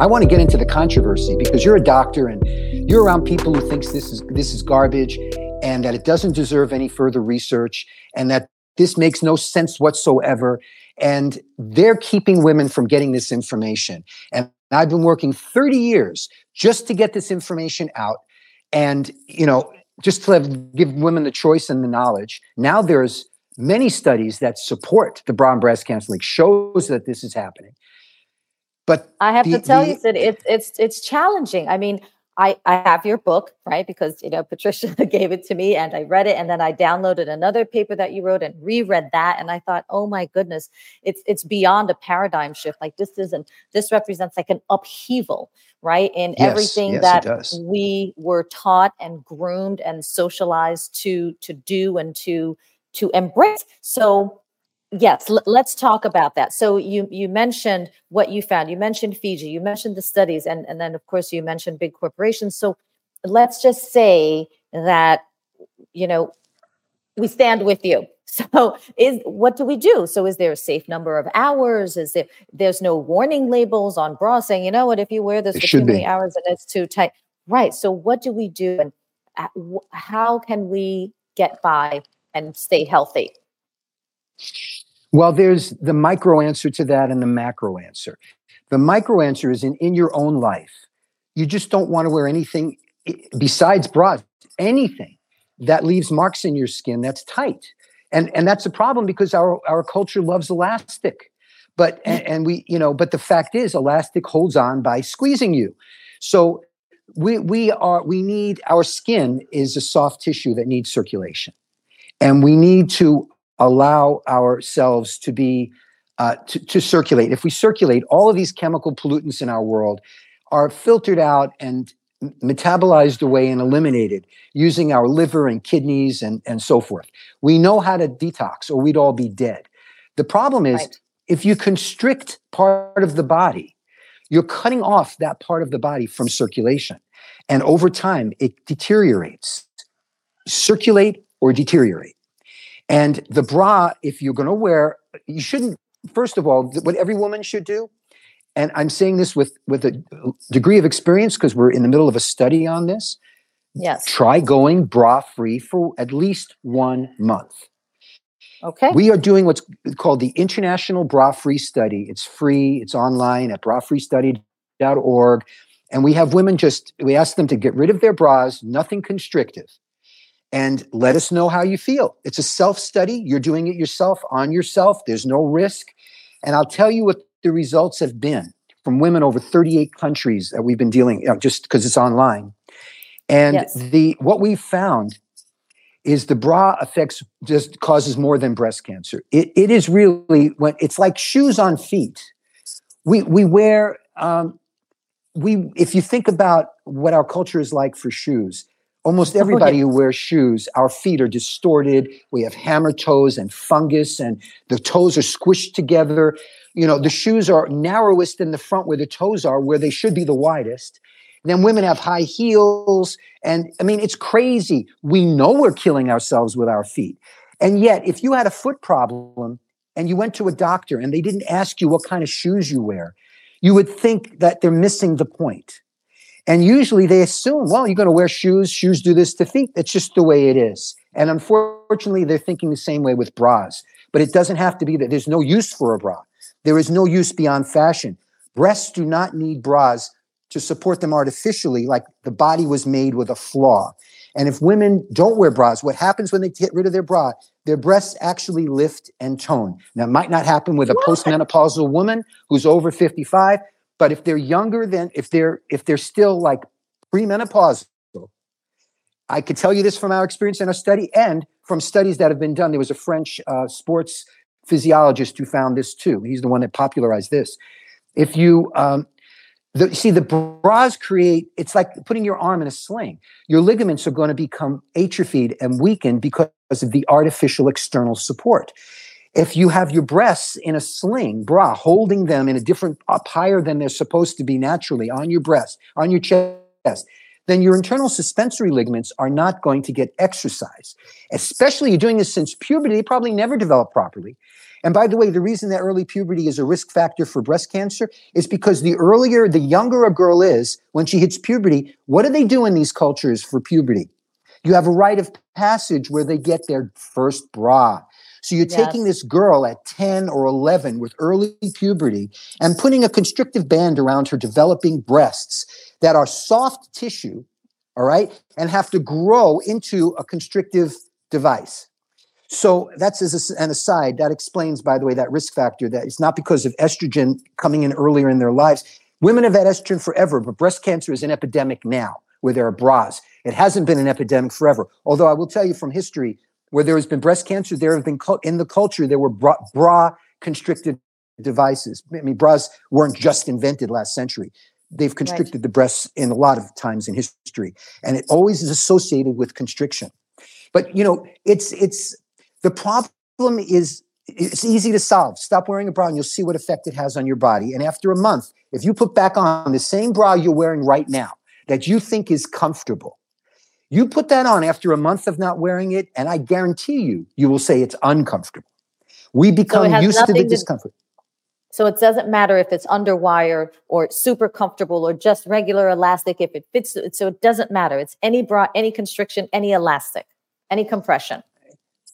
I want to get into the controversy because you're a doctor and you're around people who thinks this is this is garbage and that it doesn't deserve any further research and that this makes no sense whatsoever. And they're keeping women from getting this information. And I've been working 30 years just to get this information out and you know just to have, give women the choice and the knowledge. Now there's many studies that support the Brown breast cancer league shows that this is happening but I have the, to tell the, you that it's it's it's challenging. I mean, I I have your book, right? Because you know Patricia gave it to me and I read it and then I downloaded another paper that you wrote and reread that and I thought, "Oh my goodness, it's it's beyond a paradigm shift. Like this isn't this represents like an upheaval, right? In Yes, everything yes, that we were taught and groomed and socialized to to do and to to embrace. So Yes, l- let's talk about that. So you you mentioned what you found. You mentioned Fiji. You mentioned the studies, and and then of course you mentioned big corporations. So let's just say that you know we stand with you. So is what do we do? So is there a safe number of hours? Is there there's no warning labels on bras saying you know what if you wear this There for too many be. hours and it's too tight, right? So what do we do, and uh, how can we get by and stay healthy? Well, there's the micro answer to that and the macro answer. The micro answer is in, in your own life. You just don't want to wear anything eh, besides bras, anything that leaves marks in your skin that's tight. And, and that's a problem because our, our culture loves elastic. But and, mm. and we, you know, but the fact is elastic holds on by squeezing you. So we we are we need our skin is a soft tissue that needs circulation. And we need to allow ourselves to be uh, to, to circulate. If we circulate, all of these chemical pollutants in our world are filtered out and metabolized away and eliminated using our liver and kidneys and, and so forth. We know how to detox, or we'd all be dead. The problem is Right. if you constrict part of the body, you're cutting off that part of the body from circulation. And over time, it deteriorates. Circulate or deteriorate. And the bra, if you're going to wear, you shouldn't. First of all, what every woman should do, and I'm saying this with with a degree of experience because we're in the middle of a study on this. Yes. Try going bra free for at least one month. Okay. We are doing what's called the International Bra Free Study. It's free. It's online at brafreestudy.org. And we have women just, we ask them to get rid of their bras, nothing constrictive, and let us know how you feel. It's a self study. You're doing it yourself on yourself. There's no risk. And I'll tell you what the results have been from women over 38 countries that we've been dealing, you know, just because it's online. And Yes. the what we found is the bra affects just causes more than breast cancer. It, it is really when it's like shoes on feet. We we wear um, we if you think about what our culture is like for shoes, almost everybody who wears shoes, our feet are distorted. We have hammer toes and fungus, and the toes are squished together. You know, the shoes are narrowest in the front where the toes are, where they should be the widest. then women have high heels. And I mean, it's crazy. We know we're killing ourselves with our feet. And yet, if you had a foot problem and you went to a doctor and they didn't ask you what kind of shoes you wear, you would think that they're missing the point. And usually they assume, well, you're going to wear shoes. Shoes do this to feet. That's just the way it is. And unfortunately, they're thinking the same way with bras. But it doesn't have to be that. There's no use for a bra. There is no use beyond fashion. Breasts do not need bras to support them artificially, like the body was made with a flaw. And if women don't wear bras, what happens when they get rid of their bra? Their breasts actually lift and tone. Now, it might not happen with a postmenopausal woman who's over 55, but if they're younger than, if they're if they're still like premenopausal, I could tell you this from our experience in our study and from studies that have been done. There was a French uh, sports physiologist who found this too. He's the one that popularized this. If you um, the, see the bras create it's like putting your arm in a sling your ligaments are going to become atrophied and weakened because of the artificial external support if you have your breasts in a sling bra holding them in a different up higher than they're supposed to be naturally on your breast on your chest then your internal suspensory ligaments are not going to get exercise especially you're doing this since puberty they probably never develop properly and by the way, the reason that early puberty is a risk factor for breast cancer is because the earlier, the younger a girl is when she hits puberty, what do they do in these cultures for puberty? You have a rite of passage where they get their first bra. So you're yes. taking this girl at 10 or 11 with early puberty and putting a constrictive band around her developing breasts that are soft tissue, all right, and have to grow into a constrictive device. So that's as an aside. That explains, by the way, that risk factor that it's not because of estrogen coming in earlier in their lives. Women have had estrogen forever, but breast cancer is an epidemic now where there are bras. It hasn't been an epidemic forever. Although I will tell you from history, where there has been breast cancer, there have been in the culture there were bra, bra constricted devices. I mean, bras weren't just invented last century. They've constricted right. the breasts in a lot of times in history, and it always is associated with constriction. But you know, it's it's the problem is it's easy to solve. Stop wearing a bra and you'll see what effect it has on your body. And after a month, if you put back on the same bra you're wearing right now that you think is comfortable, you put that on after a month of not wearing it, and I guarantee you, you will say it's uncomfortable. We become so used to the discomfort. so it doesn't matter if it's underwire or super comfortable or just regular elastic. If it fits, so it doesn't matter. It's any bra, any constriction, any elastic, any compression.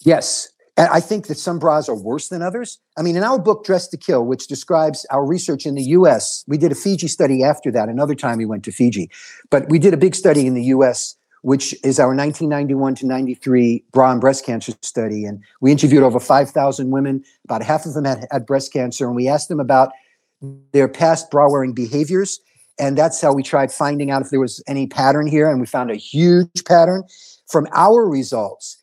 Yes. And I think that some bras are worse than others. I mean, in our book, Dressed to Kill, which describes our research in the US, we did a Fiji study after that, another time we went to Fiji. But we did a big study in the US, which is our 1991 to 93 bra and breast cancer study. And we interviewed over 5,000 women. About half of them had, had breast cancer. And we asked them about their past bra wearing behaviors. And that's how we tried finding out if there was any pattern here. And we found a huge pattern. From our results,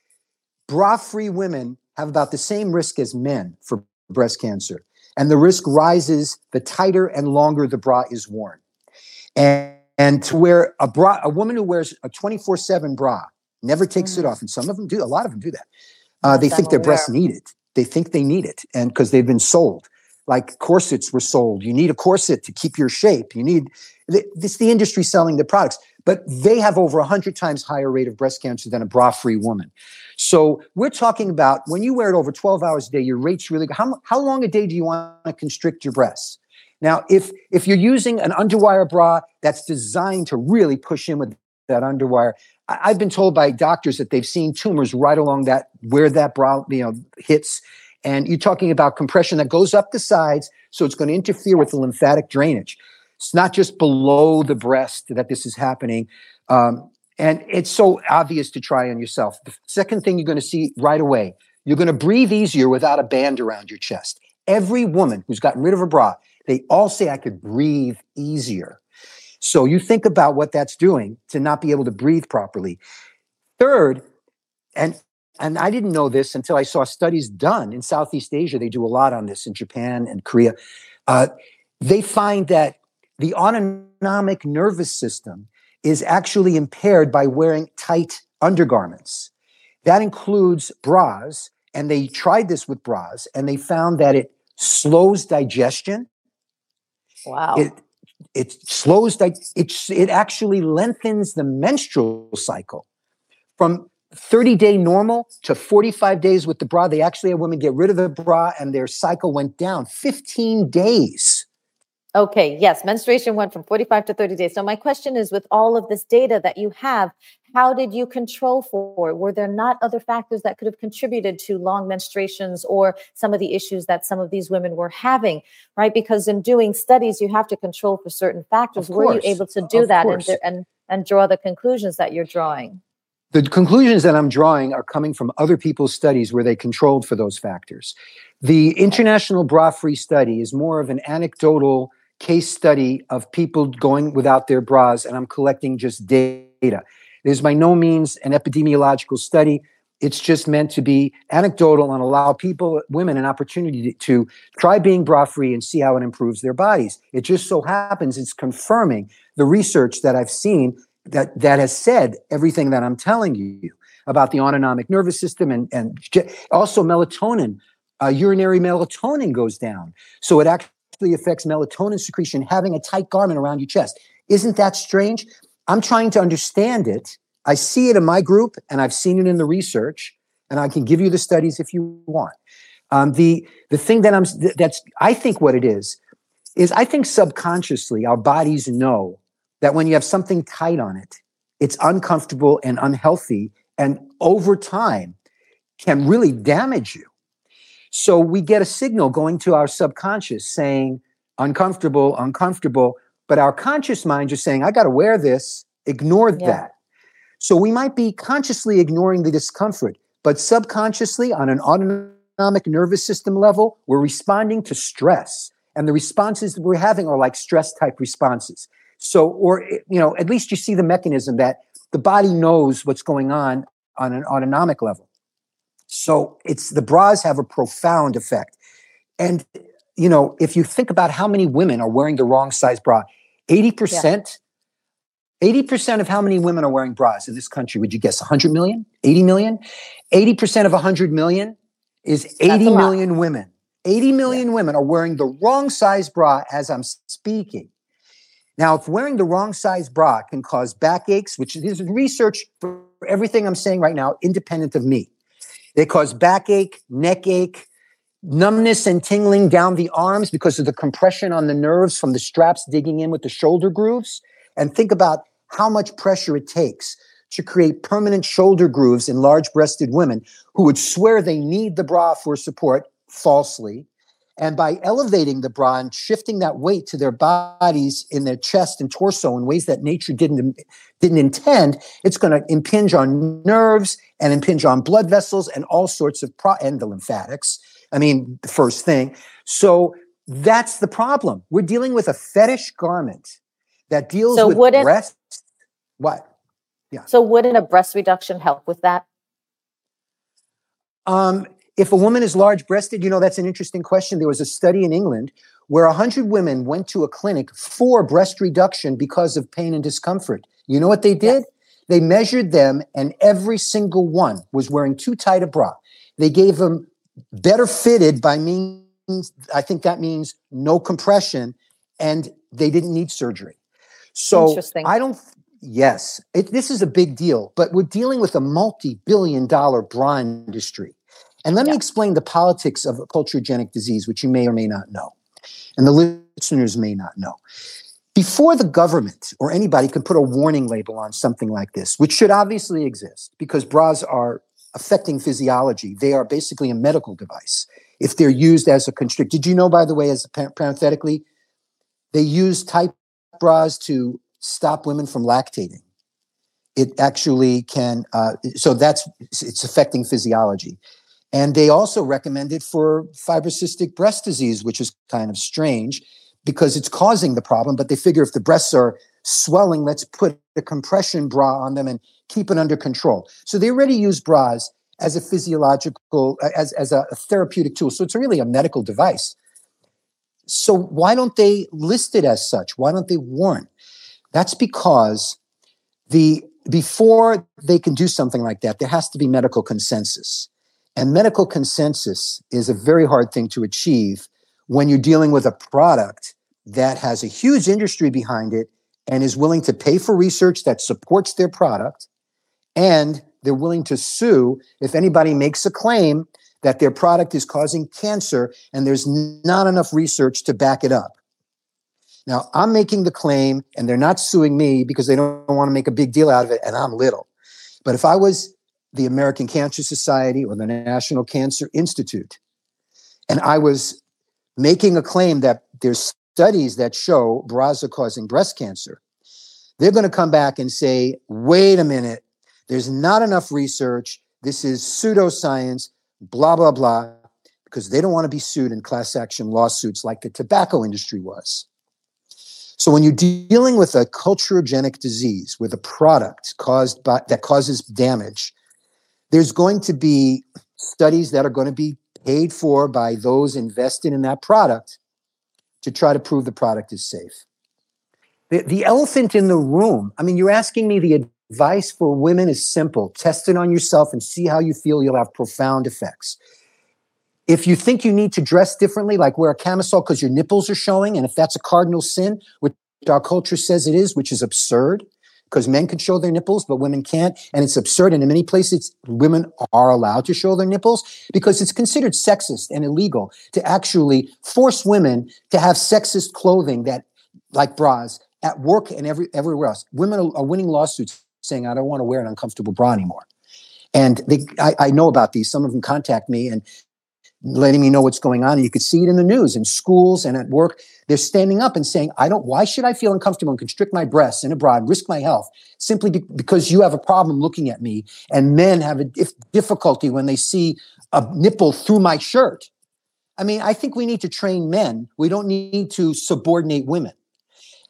bra free women have about the same risk as men for breast cancer. And the risk rises the tighter and longer the bra is worn. And, and to wear a bra, a woman who wears a 24 7 bra never takes mm. it off. And some of them do, a lot of them do that. Uh, they think their breasts need it. They think they need it. And because they've been sold, like corsets were sold. You need a corset to keep your shape. You need this the industry selling the products, but they have over 100 times higher rate of breast cancer than a bra free woman. So we're talking about when you wear it over 12 hours a day, your rate's really good. How, how long a day do you want to constrict your breasts? Now, if if you're using an underwire bra that's designed to really push in with that underwire, I, I've been told by doctors that they've seen tumors right along that where that bra you know hits. And you're talking about compression that goes up the sides, so it's going to interfere with the lymphatic drainage. It's not just below the breast that this is happening. Um, and it's so obvious to try on yourself. The second thing you're going to see right away, you're going to breathe easier without a band around your chest. Every woman who's gotten rid of a bra, they all say, I could breathe easier. So you think about what that's doing to not be able to breathe properly. Third, and and I didn't know this until I saw studies done in Southeast Asia. They do a lot on this in Japan and Korea. Uh, they find that the autonomic nervous system is actually impaired by wearing tight undergarments. That includes bras, and they tried this with bras, and they found that it slows digestion. Wow. It, it slows di- it, it actually lengthens the menstrual cycle from 30 day normal to 45 days with the bra. They actually had women get rid of the bra and their cycle went down 15 days. Okay, yes, menstruation went from 45 to 30 days. So my question is with all of this data that you have, how did you control for? Were there not other factors that could have contributed to long menstruations or some of the issues that some of these women were having, right? Because in doing studies, you have to control for certain factors. Were you able to do of that and, and and draw the conclusions that you're drawing? The conclusions that I'm drawing are coming from other people's studies where they controlled for those factors. The International Bra Free Study is more of an anecdotal case study of people going without their bras, and I'm collecting just data. It is by no means an epidemiological study. It's just meant to be anecdotal and allow people, women, an opportunity to try being bra free and see how it improves their bodies. It just so happens it's confirming the research that I've seen that, that has said everything that I'm telling you about the autonomic nervous system and, and also melatonin. Uh, urinary melatonin goes down. So it actually actually affects melatonin secretion having a tight garment around your chest. Isn't that strange? I'm trying to understand it. I see it in my group and I've seen it in the research, and I can give you the studies if you want. Um, the the thing that I'm that's I think what it is is I think subconsciously our bodies know that when you have something tight on it, it's uncomfortable and unhealthy, and over time can really damage you. So we get a signal going to our subconscious saying, uncomfortable, uncomfortable. But our conscious mind just saying, I got to wear this, ignore yeah. that. So we might be consciously ignoring the discomfort, but subconsciously on an autonomic nervous system level, we're responding to stress. And the responses that we're having are like stress type responses. So, or, eh, you know, at least you see the mechanism that the body knows what's going on on an autonomic level. So it's the bras have a profound effect. And you know, if you think about how many women are wearing the wrong size bra, 80%, yeah. 80% of how many women are wearing bras in this country, would you guess 100 million, 80 million? 80% of 100 million is 80 million women. 80 million yeah. women are wearing the wrong size bra as I'm speaking. Now, if wearing the wrong size bra can cause backaches, which is research for everything I'm saying right now, independent of me. They cause backache, neck ache, numbness and tingling down the arms because of the compression on the nerves from the straps digging in with the shoulder grooves. And think about how much pressure it takes to create permanent shoulder grooves in large breasted women who would swear they need the bra for support falsely and by elevating the bra and shifting that weight to their bodies in their chest and torso in ways that nature didn't, didn't intend, it's going to impinge on nerves and impinge on blood vessels and all sorts of pro- and the lymphatics. I mean, the first thing. So that's the problem. We're dealing with a fetish garment that deals so with breast. What? Yeah. So wouldn't a breast reduction help with that? Um, if a woman is large breasted, you know, that's an interesting question. There was a study in England where 100 women went to a clinic for breast reduction because of pain and discomfort. You know what they did? Yes. They measured them, and every single one was wearing too tight a bra. They gave them better fitted by means, I think that means no compression, and they didn't need surgery. So I don't, yes, it, this is a big deal, but we're dealing with a multi billion dollar bra industry. And let yeah. me explain the politics of culturogenic disease, which you may or may not know, and the listeners may not know. Before the government or anybody can put a warning label on something like this, which should obviously exist because bras are affecting physiology, they are basically a medical device if they're used as a constrict. Did you know, by the way, as parenthetically, they use tight bras to stop women from lactating. It actually can, uh, so that's it's affecting physiology. And they also recommend it for fibrocystic breast disease, which is kind of strange because it's causing the problem. But they figure if the breasts are swelling, let's put a compression bra on them and keep it under control. So they already use bras as a physiological, uh, as, as a therapeutic tool. So it's really a medical device. So why don't they list it as such? Why don't they warn? That's because the before they can do something like that, there has to be medical consensus. And medical consensus is a very hard thing to achieve when you're dealing with a product that has a huge industry behind it and is willing to pay for research that supports their product. And they're willing to sue if anybody makes a claim that their product is causing cancer and there's not enough research to back it up. Now, I'm making the claim and they're not suing me because they don't want to make a big deal out of it, and I'm little. But if I was the American Cancer Society or the National Cancer Institute, and I was making a claim that there's studies that show bras are causing breast cancer, they're going to come back and say, wait a minute, there's not enough research. This is pseudoscience, blah, blah, blah, because they don't want to be sued in class action lawsuits like the tobacco industry was. So when you're dealing with a culturogenic disease, with a product caused by that causes damage, there's going to be studies that are going to be paid for by those invested in that product to try to prove the product is safe. The, the elephant in the room, I mean, you're asking me the advice for women is simple test it on yourself and see how you feel. You'll have profound effects. If you think you need to dress differently, like wear a camisole because your nipples are showing, and if that's a cardinal sin, which our culture says it is, which is absurd, because men can show their nipples, but women can't. And it's absurd. And in many places, women are allowed to show their nipples because it's considered sexist and illegal to actually force women to have sexist clothing that, like bras, at work and every, everywhere else. Women are, winning lawsuits saying, I don't want to wear an uncomfortable bra anymore. And they, I, I know about these. Some of them contact me and letting me know what's going on. And you could see it in the news, in schools and at work. They're standing up and saying, I don't, why should I feel uncomfortable and constrict my breasts and abroad, risk my health simply be- because you have a problem looking at me? And men have a dif- difficulty when they see a nipple through my shirt. I mean, I think we need to train men. We don't need to subordinate women.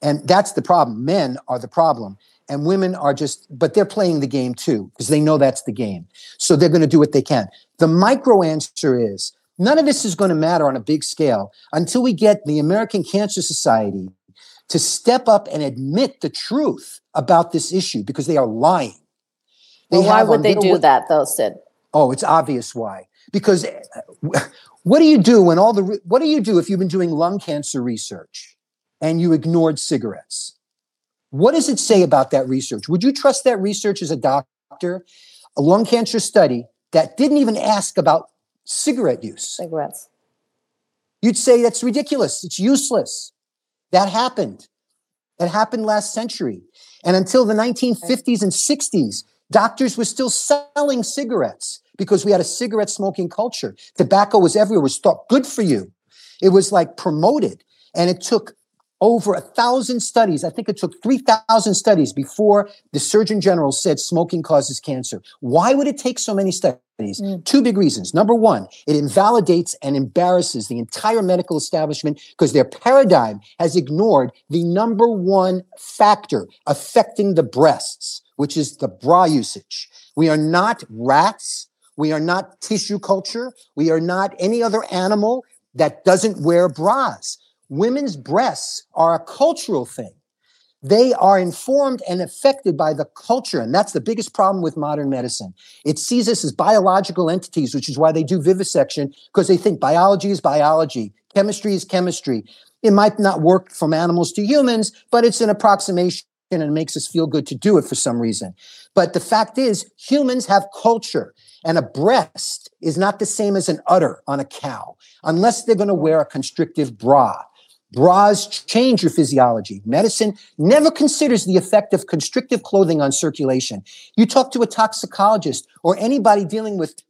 And that's the problem. Men are the problem. And women are just, but they're playing the game too, because they know that's the game. So they're going to do what they can. The micro answer is None of this is going to matter on a big scale until we get the American Cancer Society to step up and admit the truth about this issue because they are lying. They well, why would they do that though, Sid? Oh, it's obvious why. Because uh, what do you do when all the what do you do if you've been doing lung cancer research and you ignored cigarettes? What does it say about that research? Would you trust that research as a doctor? A lung cancer study that didn't even ask about cigarette use. Cigarettes. You'd say that's ridiculous. It's useless. That happened. It happened last century. And until the 1950s and 60s, doctors were still selling cigarettes because we had a cigarette smoking culture. Tobacco was everywhere, was thought good for you. It was like promoted. And it took over a thousand studies. I think it took 3,000 studies before the Surgeon General said smoking causes cancer. Why would it take so many studies? Mm. Two big reasons. Number one, it invalidates and embarrasses the entire medical establishment because their paradigm has ignored the number one factor affecting the breasts, which is the bra usage. We are not rats. We are not tissue culture. We are not any other animal that doesn't wear bras women's breasts are a cultural thing. They are informed and affected by the culture. And that's the biggest problem with modern medicine. It sees us as biological entities, which is why they do vivisection, because they think biology is biology, chemistry is chemistry. It might not work from animals to humans, but it's an approximation and it makes us feel good to do it for some reason. But the fact is, humans have culture, and a breast is not the same as an udder on a cow unless they're going to wear a constrictive bra. Bras change your physiology. Medicine never considers the effect of constrictive clothing on circulation. You talk to a toxicologist or anybody dealing with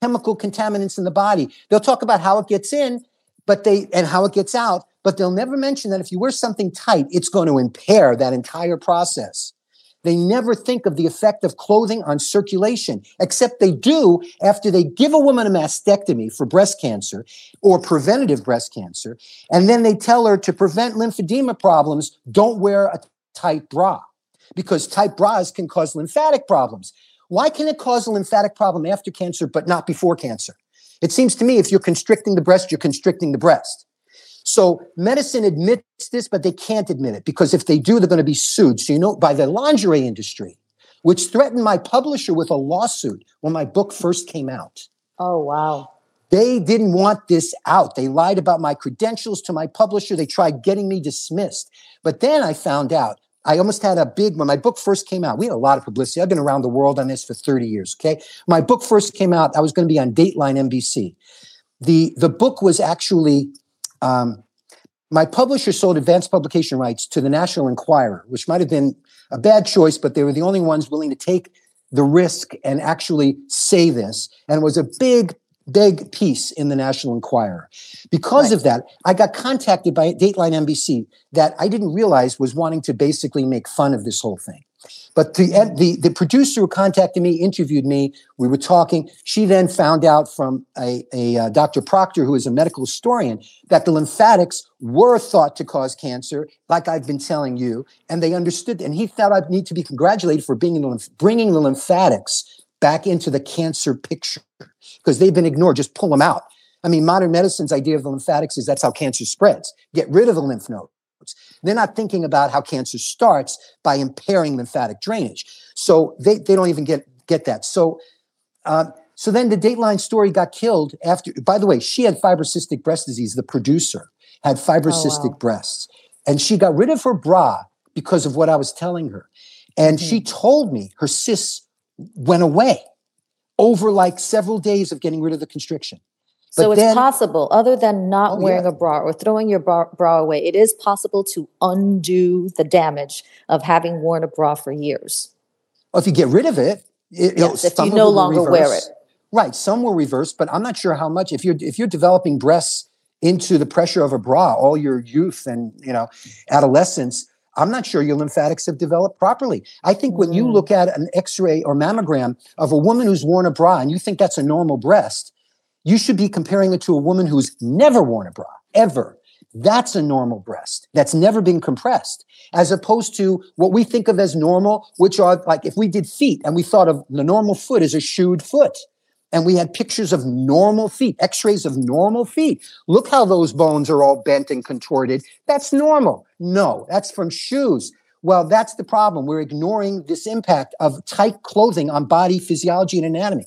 chemical contaminants in the body, they'll talk about how it gets in, but they and how it gets out, but they'll never mention that if you wear something tight, it's going to impair that entire process. They never think of the effect of clothing on circulation, except they do after they give a woman a mastectomy for breast cancer or preventative breast cancer. And then they tell her to prevent lymphedema problems, don't wear a tight bra because tight bras can cause lymphatic problems. Why can it cause a lymphatic problem after cancer, but not before cancer? It seems to me if you're constricting the breast, you're constricting the breast. So medicine admits this, but they can't admit it because if they do, they're going to be sued. So, you know, by the lingerie industry, which threatened my publisher with a lawsuit when my book first came out. Oh, wow. They didn't want this out. They lied about my credentials to my publisher. They tried getting me dismissed. But then I found out I almost had a big, when my book first came out, we had a lot of publicity. I've been around the world on this for 30 years. Okay. My book first came out, I was going to be on Dateline NBC. The, the book was actually um, my publisher sold advanced publication rights to the National Enquirer, which might have been a bad choice, but they were the only ones willing to take the risk and actually say this. And it was a big, big piece in the National Enquirer. Because right. of that, I got contacted by Dateline NBC that I didn't realize was wanting to basically make fun of this whole thing. But the, the, the producer who contacted me interviewed me. We were talking. She then found out from a, a uh, Dr. Proctor, who is a medical historian, that the lymphatics were thought to cause cancer, like I've been telling you, and they understood. And he thought I'd need to be congratulated for bringing the, bringing the lymphatics back into the cancer picture because they've been ignored. Just pull them out. I mean, modern medicine's idea of the lymphatics is that's how cancer spreads. Get rid of the lymph node. They're not thinking about how cancer starts by impairing lymphatic drainage. So they, they don't even get, get that. So, uh, so then the Dateline story got killed after, by the way, she had fibrocystic breast disease. The producer had fibrocystic oh, wow. breasts and she got rid of her bra because of what I was telling her. And mm-hmm. she told me her cysts went away over like several days of getting rid of the constriction. So it's then, possible, other than not oh, wearing yeah. a bra or throwing your bra, bra away, it is possible to undo the damage of having worn a bra for years. Well, if you get rid of it, it yes, if you no longer wear it. Right, some will reverse, but I'm not sure how much. If you're if you're developing breasts into the pressure of a bra all your youth and you know adolescence, I'm not sure your lymphatics have developed properly. I think when you mm. look at an X-ray or mammogram of a woman who's worn a bra and you think that's a normal breast, you should be comparing it to a woman who's never worn a bra, ever. That's a normal breast that's never been compressed, as opposed to what we think of as normal, which are like if we did feet and we thought of the normal foot as a shoed foot, and we had pictures of normal feet, x rays of normal feet. Look how those bones are all bent and contorted. That's normal. No, that's from shoes. Well, that's the problem. We're ignoring this impact of tight clothing on body physiology and anatomy.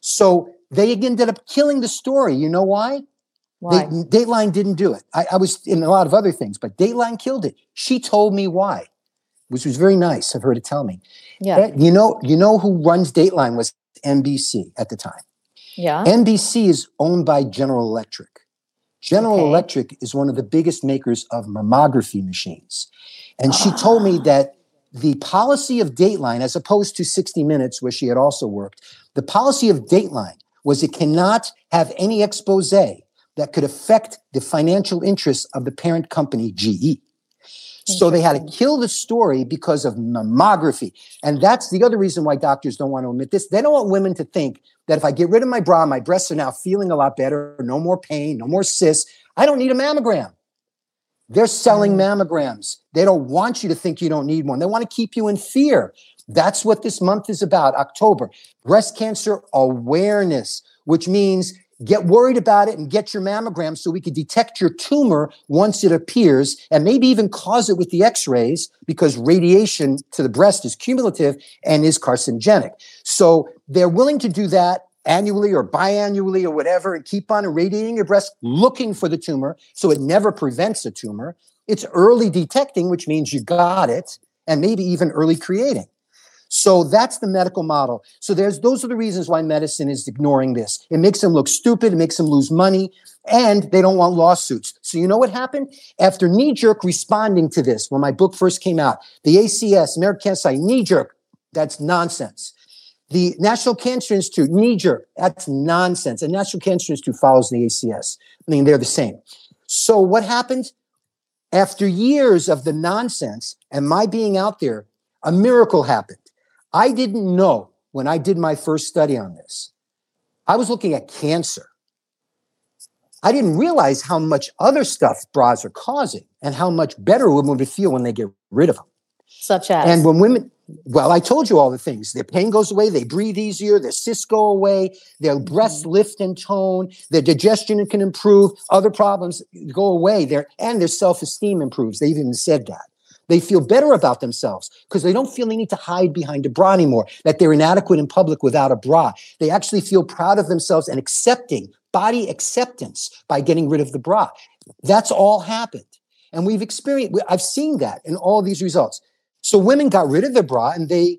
So they ended up killing the story. You know why? Why? They, Dateline didn't do it. I, I, was in a lot of other things, but Dateline killed it. She told me why, which was very nice of her to tell me. Yeah. Eh, you know, you know who runs Dateline was NBC at the time. Yeah. NBC is owned by General Electric. General okay. Electric is one of the biggest makers of mammography machines. And she told me that the policy of Dateline, as opposed to 60 Minutes, where she had also worked, the policy of Dateline was it cannot have any expose that could affect the financial interests of the parent company, GE. So they had to kill the story because of mammography. And that's the other reason why doctors don't want to admit this. They don't want women to think that if I get rid of my bra, my breasts are now feeling a lot better, no more pain, no more cysts. I don't need a mammogram. They're selling mm. mammograms. They don't want you to think you don't need one. They want to keep you in fear. That's what this month is about, October. Breast cancer awareness, which means get worried about it and get your mammogram so we can detect your tumor once it appears and maybe even cause it with the x-rays because radiation to the breast is cumulative and is carcinogenic. So they're willing to do that annually or biannually or whatever and keep on irradiating your breast looking for the tumor so it never prevents a tumor. It's early detecting, which means you got it and maybe even early creating. So that's the medical model. So there's those are the reasons why medicine is ignoring this. It makes them look stupid, it makes them lose money, and they don't want lawsuits. So you know what happened? After knee jerk responding to this, when my book first came out, the ACS, American Cancer Society, knee jerk, that's nonsense. The National Cancer Institute, knee jerk, that's nonsense. The National Cancer Institute follows the ACS. I mean, they're the same. So what happened? After years of the nonsense and my being out there, a miracle happened. I didn't know when I did my first study on this. I was looking at cancer. I didn't realize how much other stuff bras are causing and how much better women would feel when they get rid of them. Such as? And when women, well, I told you all the things. Their pain goes away, they breathe easier, their cysts go away, their breasts mm-hmm. lift and tone, their digestion can improve, other problems go away, their, and their self esteem improves. They even said that. They feel better about themselves because they don't feel they need to hide behind a bra anymore, that they're inadequate in public without a bra. They actually feel proud of themselves and accepting body acceptance by getting rid of the bra. That's all happened. And we've experienced, I've seen that in all these results. So women got rid of their bra and they,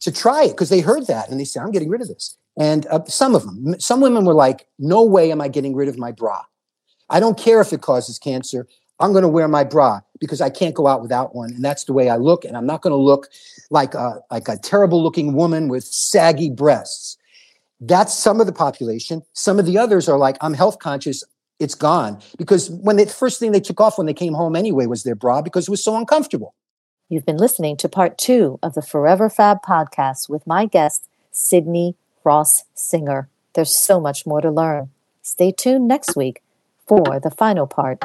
to try it, because they heard that and they said, I'm getting rid of this. And uh, some of them, some women were like, no way am I getting rid of my bra. I don't care if it causes cancer. I'm going to wear my bra because I can't go out without one, and that's the way I look. And I'm not going to look like a like a terrible looking woman with saggy breasts. That's some of the population. Some of the others are like, I'm health conscious. It's gone because when the first thing they took off when they came home anyway was their bra because it was so uncomfortable. You've been listening to part two of the Forever Fab podcast with my guest, Sydney Ross Singer. There's so much more to learn. Stay tuned next week for the final part,